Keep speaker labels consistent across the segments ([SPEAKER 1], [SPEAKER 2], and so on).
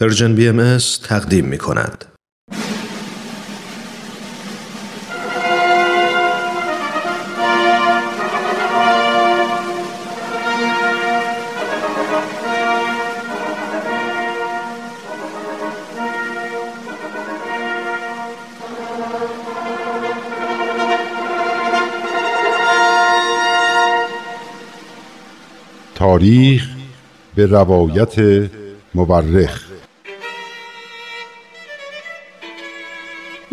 [SPEAKER 1] پرژن بی ام تقدیم می کند.
[SPEAKER 2] تاریخ به روایت مورخ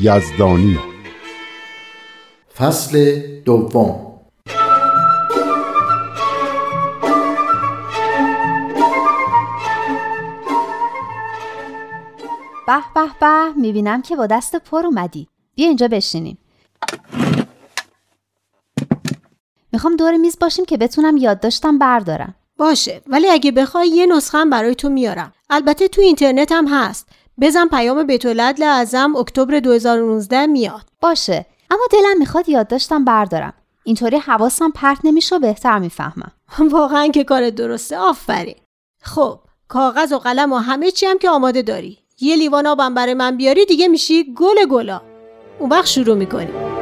[SPEAKER 2] یزدانی.
[SPEAKER 3] فصل دوم.
[SPEAKER 4] به به به می‌بینم که با دست پر اومدی. بیا اینجا بشینیم. می‌خوام دور میز باشیم که بتونم یادداشتم بردارم.
[SPEAKER 5] باشه ولی اگه بخوای یه نسخه هم برای تو میارم. البته تو اینترنت هم هست. بزن پیام بیت اعظم اکتبر 2019 میاد.
[SPEAKER 4] باشه. اما دلم می‌خواد یادداشتم بردارم. اینطوری حواسم پرت نمیشه و بهتر می‌فهمم.
[SPEAKER 5] واقعا که کار درسته. آفرین. خب کاغذ و قلم و همه چی هم که آماده داری. یه لیوان آبم برای من بیاری دیگه میشی گل گلا. اون وقت شروع می‌کنیم.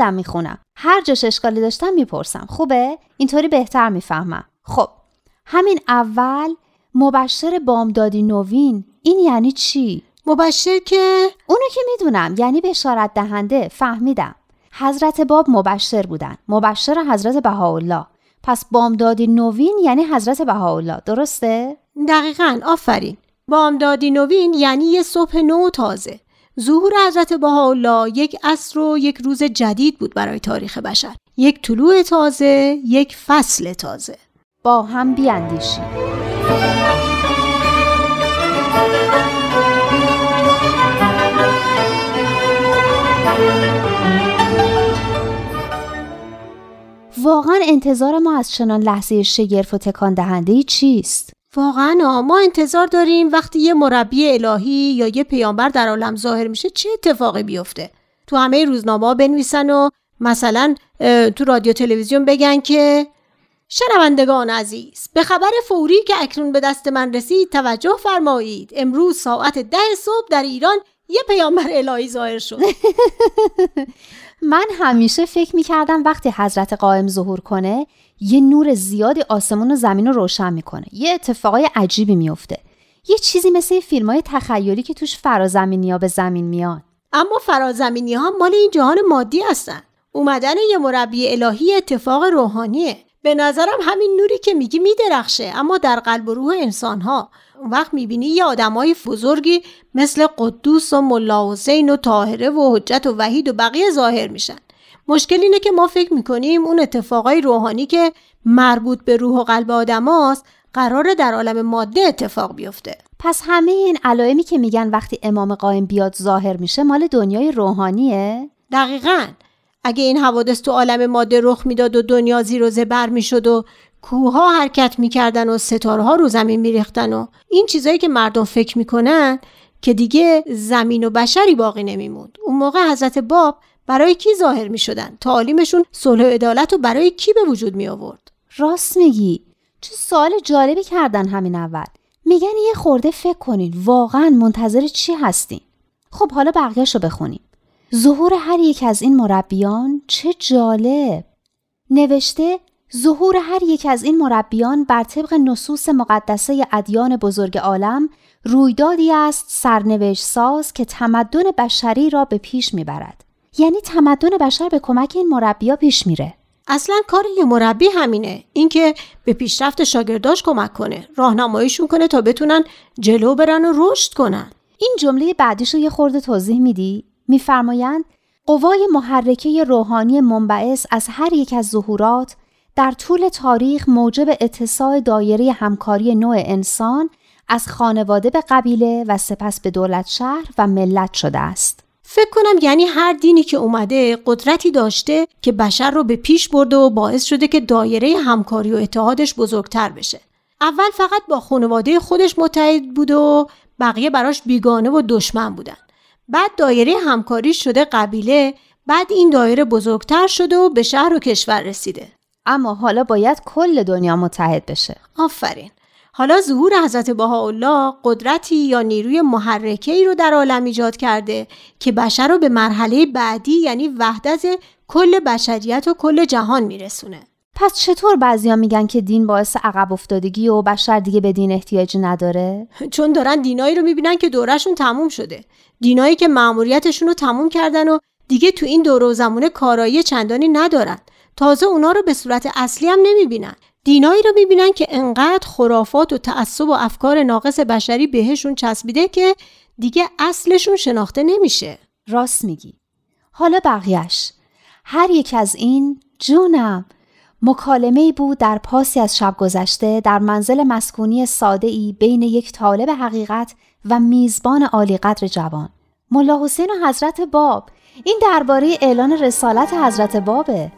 [SPEAKER 4] خودم می‌خونم. هر جاش اشکالی داشتم می‌پرسم. خوبه؟ اینطوری بهتر می‌فهمم. خب همین اول مبشر بامدادی نوین این یعنی چی؟
[SPEAKER 5] مبشر که؟
[SPEAKER 4] اونو که می‌دونم یعنی بشارت دهنده. فهمیدم. حضرت باب مبشر بودن. مبشر حضرت بهاءالله. پس بامدادی نوین یعنی حضرت بهاءالله. درسته؟
[SPEAKER 5] دقیقا. آفرین. بامدادی نوین یعنی یه صبح نو تازه. ظهور حضرت بهاءالله یک عصر و یک روز جدید بود برای تاریخ بشر. یک طلوع تازه یک فصل تازه.
[SPEAKER 4] با هم بیاندیشیم. واقعا انتظار ما از چنان لحظه شگرف و تکان دهنده چیست؟
[SPEAKER 5] واقعا ما انتظار داریم وقتی یه مربی الهی یا یه پیامبر در عالم ظاهر میشه چه اتفاقی بیفته؟ تو همه روزنامه بنویسن و مثلا تو رادیو تلویزیون بگن که شنوندگان عزیز به خبر فوری که اکنون به دست من رسید توجه فرمایید. امروز ساعت ده صبح در ایران یه پیامبر الهی ظاهر شد.
[SPEAKER 4] من همیشه فکر می‌کردم وقتی حضرت قائم ظهور کنه یه نور زیادی آسمون و زمین رو روشن می‌کنه. یه اتفاقای عجیبی میفته یه چیزی مثل فیلم های تخیلی که توش فرازمینی ها به زمین میان.
[SPEAKER 5] اما فرازمینی ها مال این جهان مادی هستن. اومدن یه مربی الهی اتفاق روحانیه. به نظرم همین نوری که میگی میدرخشه اما در قلب و روح انسان ها وقت می‌بینی یه آدمای بزرگی مثل قدوس و ملا حسین و طاهره و حجت و وحید و بقیه ظاهر میشن. مشکل اینه که ما فکر می‌کنیم اون اتفاقای روحانی که مربوط به روح و قلب آدماست قراره در عالم ماده اتفاق بیفته.
[SPEAKER 4] پس همه این علائمی که میگن وقتی امام قائم بیاد ظاهر میشه مال دنیای روحانیه؟
[SPEAKER 5] دقیقا. اگه این حوادث تو عالم ماده رخ می‌داد و دنیا زیر و زبر می‌شد و کوها حرکت می‌کردن و ستاره ها رو زمین میریختن و این چیزایی که مردم فکر می‌کنن که دیگه زمین و بشری باقی نمیموند. اون موقع حضرت باب برای کی ظاهر می شدن؟ تعالیمشون صلح و عدالت رو برای کی به وجود می آورد؟
[SPEAKER 4] راست میگی. چه سوال جالبی کردن همین اول. میگن یه خورده فکر کنین واقعا منتظر چی هستین. خب حالا بقیهش رو بخونیم. ظهور هر یک از این مربیان چه جالب. نوشته ظهور هر یک از این مربیان بر طبق نصوص مقدسه ادیان بزرگ عالم رویدادی است سرنوشت ساز که تمدن بشری را به پیش می‌برد. یعنی تمدن بشر به کمک این مربیا پیش میره.
[SPEAKER 5] اصلا کار یه مربی همینه. اینکه به پیشرفت شاگرداش کمک کنه راهنماییشون کنه تا بتونن جلو برن و رشد کنن.
[SPEAKER 4] این جمله بعدیش رو یه خورده توضیح میدی؟ میفرمایند قوای محرکه روحانی منبعث از هر یک از ظهورات در طول تاریخ موجب اتساع دایره همکاری نوع انسان از خانواده به قبیله و سپس به دولت شهر و ملت شده است.
[SPEAKER 5] فکر کنم یعنی هر دینی که اومده قدرتی داشته که بشر رو به پیش برده و باعث شده که دایره همکاری و اتحادش بزرگتر بشه. اول فقط با خانواده خودش متحد بود و بقیه براش بیگانه و دشمن بودن. بعد دایره همکاری شده قبیله بعد این دایره بزرگتر شده و به شهر و کشور رسیده.
[SPEAKER 4] اما حالا باید کل دنیا متحد بشه.
[SPEAKER 5] آفرین. حالا ظهور حضرت بهاءالله قدرتی یا نیروی محرکه ای رو در عالم ایجاد کرده که بشر رو به مرحله بعدی یعنی وحدت کل بشریت و کل جهان میرسونه.
[SPEAKER 4] پس چطور بعضیا میگن که دین باعث عقب افتادگی و بشر دیگه به دین احتیاجی نداره؟
[SPEAKER 5] چون دارن دینایی رو می‌بینن که دورشون تموم شده. دینایی که مأموریتشون رو تموم کردن و دیگه تو این دور و زمونه کارایی چندانی ندارن. تازه اونا رو به صورت اصلی هم نمی‌بینن. دینایی رو می‌بینن که انقدر خرافات و تعصب و افکار ناقص بشری بهشون چسبیده که دیگه اصلشون شناخته نمیشه.
[SPEAKER 4] راست میگی. حالا بقیهش. هر یک از این جونم مکالمه بود در پاسی از شب گذشته در منزل مسکونی ساده ای بین یک طالب حقیقت و میزبان عالی قدر جوان. ملا حسین و حضرت باب این درباره اعلان رسالت حضرت بابه.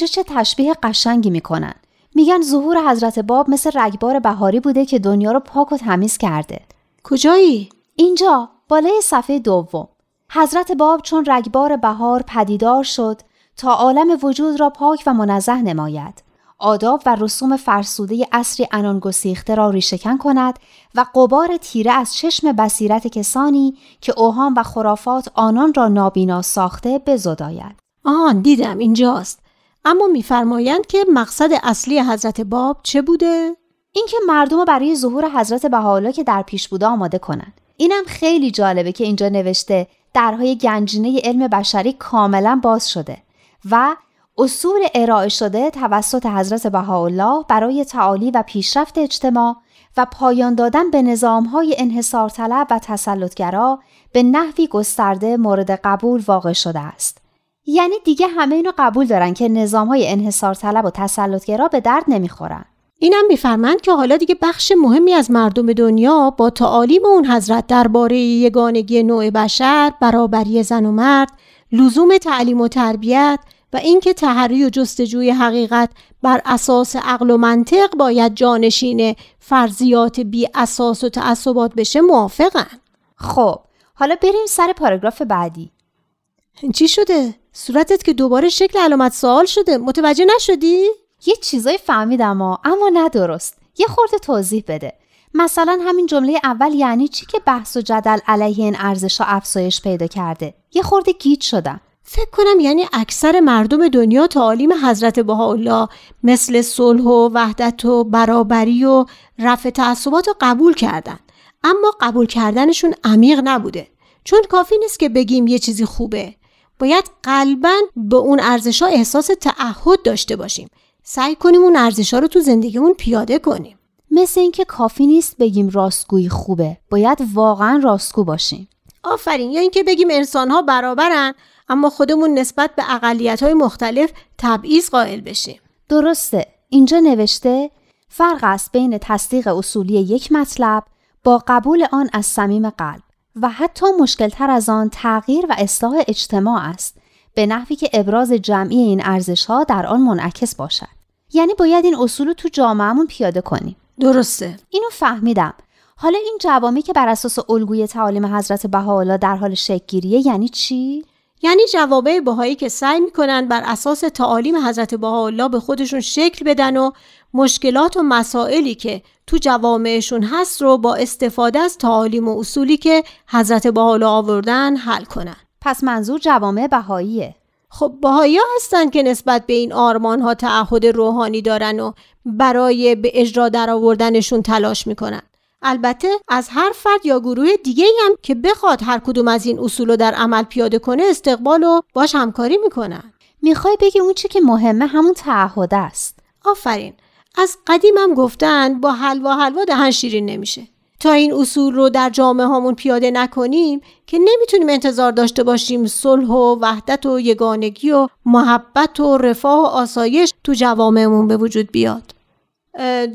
[SPEAKER 4] اینجا چه تشبیه قشنگی می‌کنن. میگن ظهور حضرت باب مثل رگبار بهاری بوده که دنیا رو پاک و تمیز کرده.
[SPEAKER 5] کجایی؟
[SPEAKER 4] اینجا بالای صفحه دوم. حضرت باب چون رگبار بهار پدیدار شد تا عالم وجود را پاک و منزه نماید. آداب و رسوم فرسوده اصری انان گسیخته را ریشهکن کند و قبار تیره از چشم بصیرت کسانی که اوهام و خرافات آنان را نابینا ساخته بزداید
[SPEAKER 5] آن دیدم اینجاست. اما میفرمایند که مقصد اصلی حضرت باب چه بوده؟
[SPEAKER 4] اینکه مردم رو برای ظهور حضرت بهاءالله که در پیش بوده آماده کنند. اینم خیلی جالبه که اینجا نوشته درهای گنجینه علم بشری کاملا باز شده و اصول ارائه شده توسط حضرت بهاءالله برای تعالی و پیشرفت اجتماع و پایان دادن به نظامهای انحصار طلب و تسلطگرا به نحوی گسترده مورد قبول واقع شده است. یعنی دیگه همه اینو قبول دارن که نظام های انحصار طلب و تسلطگرا به درد نمی‌خورن.
[SPEAKER 5] اینم میفرمند که حالا دیگه بخش مهمی از مردم دنیا با تعالیم اون حضرت درباره یگانگی نوع بشر، برابری زن و مرد، لزوم تعلیم و تربیت و اینکه تحری و جستجوی حقیقت بر اساس عقل و منطق باید جانشین فرضیات بی اساس و تعصبات بشه موافقن.
[SPEAKER 4] خب حالا بریم سر پاراگراف بعدی.
[SPEAKER 5] چی شده؟ صورتت که دوباره شکل علامت سوال شده. متوجه نشدی؟
[SPEAKER 4] یه چیزای فهمیدم ها اما نه درست. یه خورده توضیح بده. مثلا همین جمله اول یعنی چی که بحث و جدل علیه این ارزش ها افزایش پیدا کرده؟ یه خورده گیج شدم.
[SPEAKER 5] فکر کنم یعنی اکثر مردم دنیا تعالیم حضرت بهاءالله مثل صلح و وحدت و برابری و رفع تعصبات رو قبول کردن. اما قبول کردنشون عمیق نبوده. چون کافی نیست که بگیم یه چیزی خوبه. باید قلبا به اون ارزش ها احساس تعهد داشته باشیم. سعی کنیم اون ارزش ها رو تو زندگیمون پیاده کنیم.
[SPEAKER 4] مثل اینکه کافی نیست بگیم راستگویی خوبه. باید واقعا راستگو باشیم.
[SPEAKER 5] آفرین. یا اینکه بگیم انسان ها برابرن اما خودمون نسبت به اقلیت های مختلف تبعیض قائل بشیم.
[SPEAKER 4] درسته. اینجا نوشته فرق است بین تصدیق اصولی یک مطلب با قبول آن از صمیم قلب. و حتی مشکلتر از آن تغییر و اصلاح اجتماع است به نحوی که ابراز جمعی این ارزش ها در آن منعکس باشد. یعنی باید این اصول رو تو جامعهمون پیاده کنیم.
[SPEAKER 5] درسته.
[SPEAKER 4] اینو فهمیدم. حالا این جوامی که بر اساس الگوی تعالیم حضرت بهاءالله در حال شکلگیریه یعنی چی؟
[SPEAKER 5] یعنی جوامع بهایی که سعی می‌کنن بر اساس تعالیم حضرت بهاءالله به خودشون شکل بدن و مشکلات و مسائلی که تو جوامعشون هست رو با استفاده از تعالیم و اصولی که حضرت بهاءالله آوردن حل کنن.
[SPEAKER 4] پس منظور جوامع بهاییه.
[SPEAKER 5] خب بهایی هستن که نسبت به این آرمان ها تعهد روحانی دارن و برای به اجرا در آوردنشون تلاش می‌کنن. البته از هر فرد یا گروه دیگه هم که بخواد هر کدوم از این اصول رو در عمل پیاده کنه استقبال و باش همکاری می‌کنن.
[SPEAKER 4] می‌خوای بگی اون چی که مهمه همون تعهد است.
[SPEAKER 5] آفرین. از قدیم هم گفتن با حلوا حلوا دهن شیرین نمیشه. تا این اصول رو در جامعه هامون پیاده نکنیم که نمی‌تونیم انتظار داشته باشیم صلح و وحدت و یگانگی و محبت و رفاه و آسایش تو جوامعمون به وجود بیاد.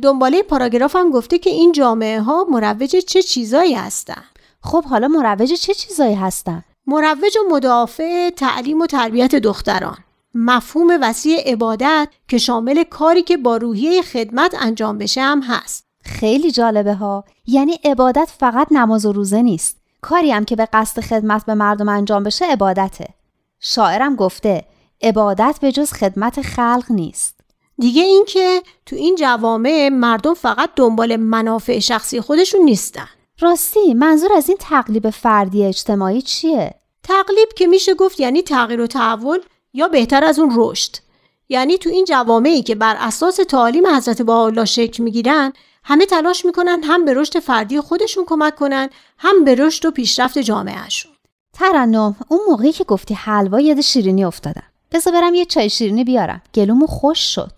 [SPEAKER 5] دنباله پاراگراف هم گفته که این جامعه ها مروج چه چیزایی هستن؟
[SPEAKER 4] خب حالا مروج چه چیزایی هستن؟
[SPEAKER 5] مروج و مدافع تعلیم و تربیت دختران. مفهوم وسیع عبادت که شامل کاری که با روحیه خدمت انجام بشه هم هست.
[SPEAKER 4] خیلی جالبه ها. یعنی عبادت فقط نماز و روزه نیست. کاری هم که به قصد خدمت به مردم انجام بشه عبادته. شاعرم گفته عبادت به جز خدمت خلق نیست.
[SPEAKER 5] دیگه اینکه تو این جوامع مردم فقط دنبال منافع شخصی خودشون نیستن.
[SPEAKER 4] راستی منظور از این تقلیب فردی اجتماعی چیه؟
[SPEAKER 5] تقلیب که میشه گفت یعنی تغییر و تحول یا بهتر از اون رشد. یعنی تو این جوامعی که بر اساس تعالیم حضرت بهاءالله شکل می‌گیرن همه تلاش می‌کنن هم به رشد فردی خودشون کمک کنن هم به رشد و پیشرفت جامعهشون.
[SPEAKER 4] ترنم اون موقعی که گفتی حلوا یاد شیرینی افتادم. بذار برم یه چای شیرینی بیارم. گلومو خوش شد.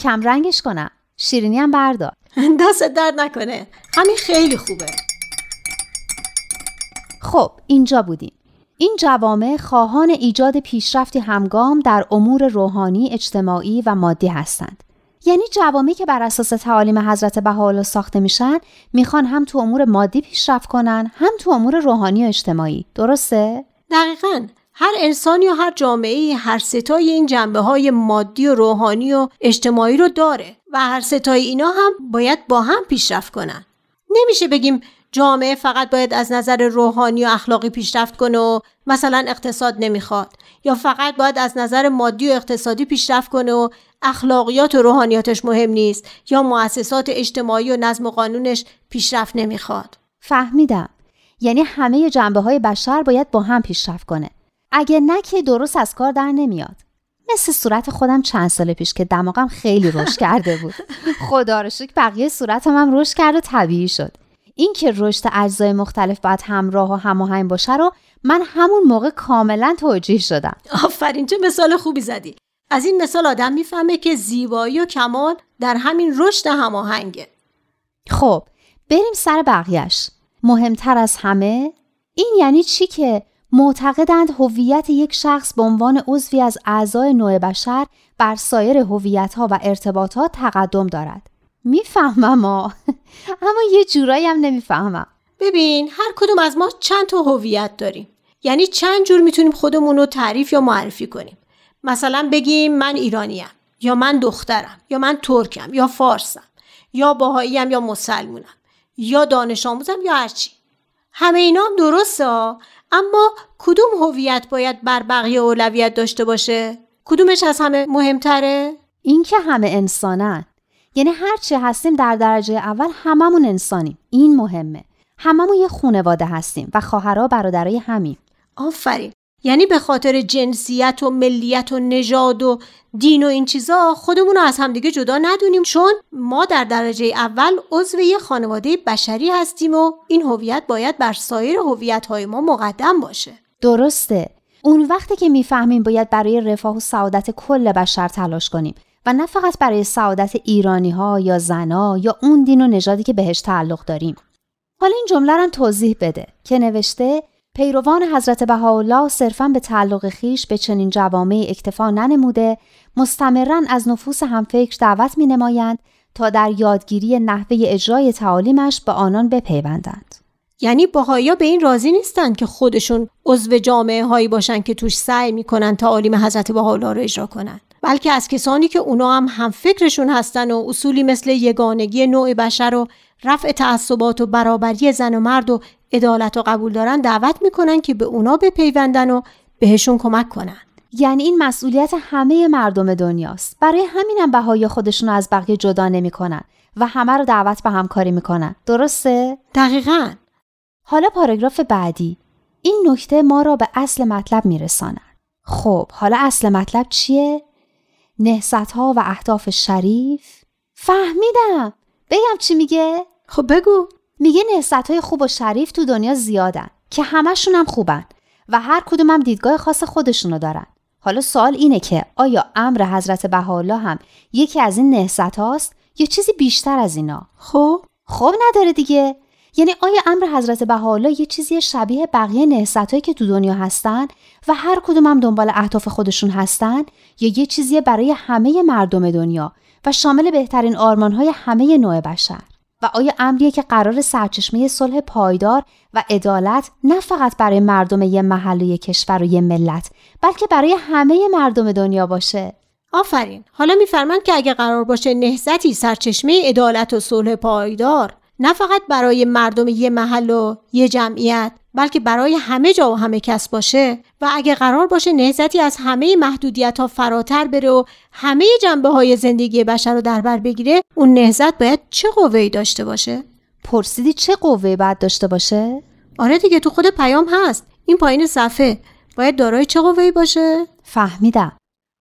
[SPEAKER 4] یکم رنگش کنم. شیرینی هم بردار.
[SPEAKER 5] دست درد نکنه. همین خیلی خوبه.
[SPEAKER 4] خب اینجا بودیم. این جوامع خواهان ایجاد پیشرفتی همگام در امور روحانی، اجتماعی و مادی هستند. یعنی جوامعی که بر اساس تعالیم حضرت بهاءالله ساخته میشن می‌خوان هم تو امور مادی پیشرفت کنن هم تو امور روحانی و اجتماعی. درسته؟
[SPEAKER 5] دقیقا. هر انسان یا هر جامعه هر ستای این جنبه های مادی و روحانی و اجتماعی رو داره و هر ستای اینا هم باید با هم پیشرفت کنن. نمیشه بگیم جامعه فقط باید از نظر روحانی و اخلاقی پیشرفت کنه و مثلا اقتصاد نمی‌خواد یا فقط باید از نظر مادی و اقتصادی پیشرفت کنه و اخلاقیات و روحانیاتش مهم نیست یا مؤسسات اجتماعی و نظم و قانونش پیشرفت نمی‌خواد.
[SPEAKER 4] فهمیدم. یعنی همه جنبه های بشر باید با هم پیشرفت کنه. اگه نه که درست از کار در نمیاد. مثل صورت خودم چند سال پیش که دماغم خیلی رشد کرده بود. خدا رو شکر بقیه صورتم هم رشد کرد و طبیعی شد. این که رشد اجزای مختلف باید همراه و هماهنگ باشه رو من همون موقع کاملا توجیه شدم.
[SPEAKER 5] آفرین چه مثال خوبی زدی. از این مثال آدم می‌فهمه که زیبایی و کمال در همین رشد هماهنگه.
[SPEAKER 4] خب بریم سر بقیهش مهمتر از همه این یعنی چی که معتقدند هویت یک شخص به عنوان عضوی از اعضای نوع بشر بر سایر هویت‌ها و ارتباطات تقدم دارد. می‌فهمم اما یه جورایی هم نمی‌فهمم.
[SPEAKER 5] ببین هر کدوم از ما چند تا هویت داریم. یعنی چند جور می‌تونیم خودمون رو تعریف یا معرفی کنیم. مثلا بگیم من ایرانیم یا من دخترم یا من ترکم یا فارسم یا باهاییم یا مسلمونم یا دانش آموزم یا هرچی. همه اینا هم درسته اما کدوم هویت باید بر بقیه اولویت داشته باشه؟ کدومش از همه مهمتره؟
[SPEAKER 4] این که همه انسانن. یعنی هرچی هستیم در درجه اول هممون انسانیم. این مهمه. هممون یه خونواده هستیم و خواهرها برادرای همیم.
[SPEAKER 5] آفرین. یعنی به خاطر جنسیت و ملیت و نژاد و دین و این چیزا خودمون رو از همدیگه جدا ندونیم. چون ما در درجه اول عضو یه خانواده بشری هستیم و این هویت باید بر سایر هویت های ما مقدم باشه.
[SPEAKER 4] درسته. اون وقتی که می‌فهمیم باید برای رفاه و سعادت کل بشر تلاش کنیم و نه فقط برای سعادت ایرانی ها یا زنا یا اون دین و نژادی که بهش تعلق داریم. حالا این جمله رو توضیح بده که نوشته پیروان حضرت بهاءالله صرفا به تعلق خیش به چنین جوامع اکتفا ننموده مستمرا از نفوس همفکر دعوت می نمایند تا در یادگیری نحوه اجرای تعالیمش به آنان بپیوندند.
[SPEAKER 5] یعنی باهایا به این راضی نیستند که خودشون عضو جامعه هایی باشن که توش سعی می‌کنن تعالیم حضرت بهاءالله رو اجرا کنند. بلکه از کسانی که اونا هم هم فکرشون هستن و اصولی مثل یگانگی نوع بشر و رفع تعصبات و برابری زن و مرد و عدالت و قبول دارن دعوت می‌کنن که به اونا بپیوندن و بهشون کمک کنن.
[SPEAKER 4] یعنی این مسئولیت همه مردم دنیاست. برای همینم بهای خودشون رو از بقیه جدا نمی‌کنن و همه رو دعوت به همکاری می‌کنن. درسته؟
[SPEAKER 5] دقیقا.
[SPEAKER 4] حالا پاراگراف بعدی. این نکته ما را به اصل مطلب میرساند. خب حالا اصل مطلب چیه؟ نهست ها و اهداف شریف؟ فهمیدم. بگم چی میگه؟
[SPEAKER 5] خب بگو.
[SPEAKER 4] میگه نهست های خوب و شریف تو دنیا زیادن که همشون هم خوبن و هر کدوم هم دیدگاه خاص خودشونو دارن. حالا سوال اینه که آیا امر حضرت بهاءالله هم یکی از این نهست هاست یا چیزی بیشتر از اینا؟
[SPEAKER 5] خب.
[SPEAKER 4] خب نداره دیگه. یعنی آیا امر حضرت بهاءالله یه چیزی شبیه بقیه نهضتایی که تو دنیا هستن و هر کدوم هم دنبال اهداف خودشون هستن؟ یا یه چیزی برای همه مردم دنیا و شامل بهترین آرمانهای همه نوع بشر؟ و آیا امریه که قرار سرچشمه صلح پایدار و عدالت نه فقط برای مردم یه محل و یه کشور و یه ملت بلکه برای همه مردم دنیا باشه؟
[SPEAKER 5] آفرین. حالا میفرمند که اگه قرار باشه نهزتی سرچشمه عدالت و صلح پایدار نه فقط برای مردم یه محل و یه جمعیت بلکه برای همه جا و همه کس باشه. و اگه قرار باشه نهزتی از همه محدودیت ها فراتر بره و همه جنبه های زندگی بشر رو در بر بگیره اون نهزت باید چه قوه‌ای داشته باشه؟
[SPEAKER 4] پرسیدی چه قوه باید داشته باشه؟
[SPEAKER 5] آره دیگه تو خود پیام هست. این پایین صفحه. باید دارای چه قوه‌ای باشه؟
[SPEAKER 4] فهمیدم.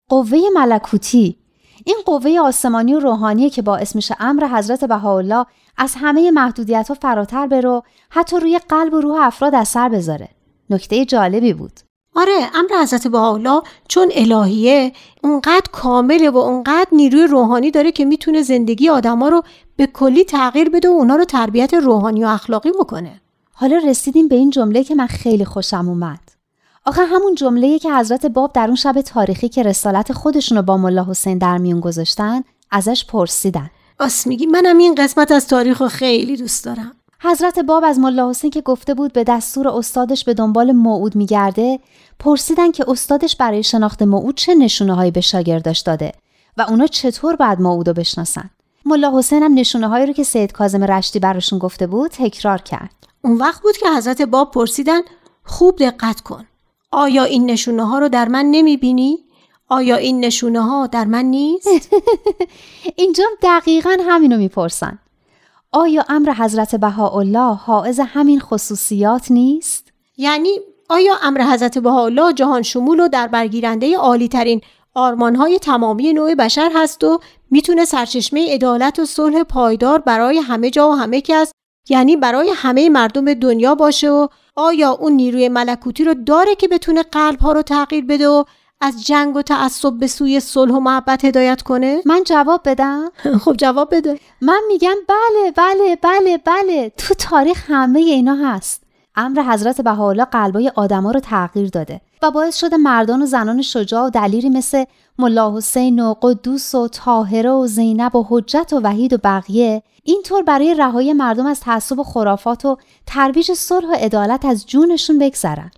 [SPEAKER 4] قوه ملکوتی این قوه آسمانی و روحانی که باعث میشه امر حضرت بهاءالله از همه محدودیت ها فراتر برو حتی روی قلب و روح افراد اثر بذاره. نکته جالبی بود.
[SPEAKER 5] آره امر حضرت بهاءالله چون الهیه اونقدر کامله و اونقدر نیروی روحانی داره که می‌تونه زندگی آدما رو به کلی تغییر بده و اونا رو تربیت روحانی و اخلاقی بکنه.
[SPEAKER 4] حالا رسیدیم به این جمله که من خیلی خوشم اومد. آخه همون جمله که حضرت باب در اون شب تاریخی که رسالت خودشون رو با ملا حسین در میون گذاشتن ازش پرسیدن.
[SPEAKER 5] آس میگی منم این قسمت از تاریخ رو خیلی دوست دارم.
[SPEAKER 4] حضرت باب از ملا حسین که گفته بود به دستور استادش به دنبال موعود میگرده پرسیدن که استادش برای شناخت موعود چه نشونه هایی به شاگرداش داده و اونا چطور بعد موعود رو بشناسن. ملا حسین هم نشونه هایی رو که سید کاظم رشتی براشون گفته بود تکرار کرد.
[SPEAKER 5] اون وقت بود که حضرت باب پرسیدن خوب دقت کن. آیا این نشونه ها رو در من نمی بینی؟ آیا این نشونه ها در من نیست؟
[SPEAKER 4] اینجا دقیقا همینو می‌پرسن آیا امر حضرت بهاءالله حائز همین خصوصیات نیست؟
[SPEAKER 5] یعنی آیا امر حضرت بهاءالله جهان شمول و در برگیرنده عالی ترین آرمان های تمامی نوع بشر هست و می‌تونه سرچشمه عدالت و صلح پایدار برای همه جا و همه کس یعنی برای همه مردم دنیا باشه و آیا اون نیروی ملکوتی رو داره که بتونه قلب ها رو تغییر بده و از جنگ و تعصب به سوی صلح و محبت هدایت کنه؟
[SPEAKER 4] من جواب بدم؟
[SPEAKER 5] خب جواب بده
[SPEAKER 4] من میگم بله بله بله بله تو تاریخ همه اینا هست امر حضرت بهاءالله قلبای آدما رو تغییر داده و باعث شده مردان و زنان شجاع و دلیری مثل ملا حسین و قدوس و طاهره و زینب و حجت و وحید و بقیه اینطور برای رهایی مردم از تعصب و خرافات و ترویج صلح و عدالت از جونشون بگذرن.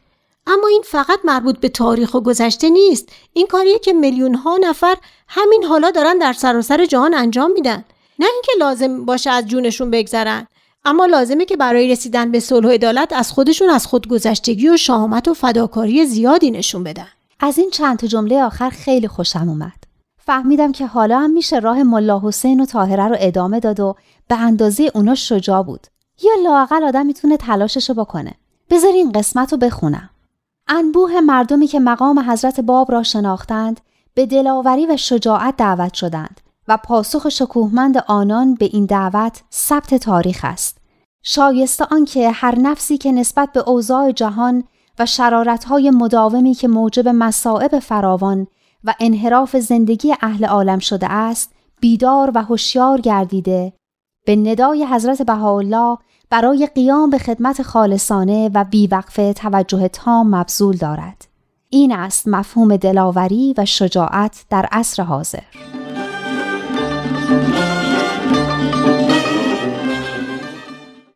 [SPEAKER 5] اما این فقط مربوط به تاریخ و گذشته نیست. این کاریه که میلیون ها نفر همین حالا دارن در سراسر جهان انجام میدن. نه اینکه لازم باشه از جونشون بگذرن اما لازمه که برای رسیدن به صلح و عدالت از خودشون از خودگذشتگی و شهامت و فداکاری زیادی نشون بدن.
[SPEAKER 4] از این چند تا جمله آخر خیلی خوشم اومد. فهمیدم که حالا هم میشه راه ملا حسین و طاهره رو ادامه داد و به اندازه اونا شجاع بود. یا لاقل آدم می‌تونه تلاششو بکنه. بذار این قسمت رو بخونم. انبوه مردمی که مقام حضرت باب را شناختند به دلاوری و شجاعت دعوت شدند و پاسخ شکوهمند آنان به این دعوت ثبت تاریخ است. شایسته آنکه هر نفسی که نسبت به اوضاع جهان و شرارتهای مداومی که موجب مصائب فراوان و انحراف زندگی اهل عالم شده است بیدار و هوشیار گردیده به ندای حضرت بهاءالله برای قیام به خدمت خالصانه و بیوقفه توجه تام مبذول دارد. این است مفهوم دلاوری و شجاعت در عصر حاضر.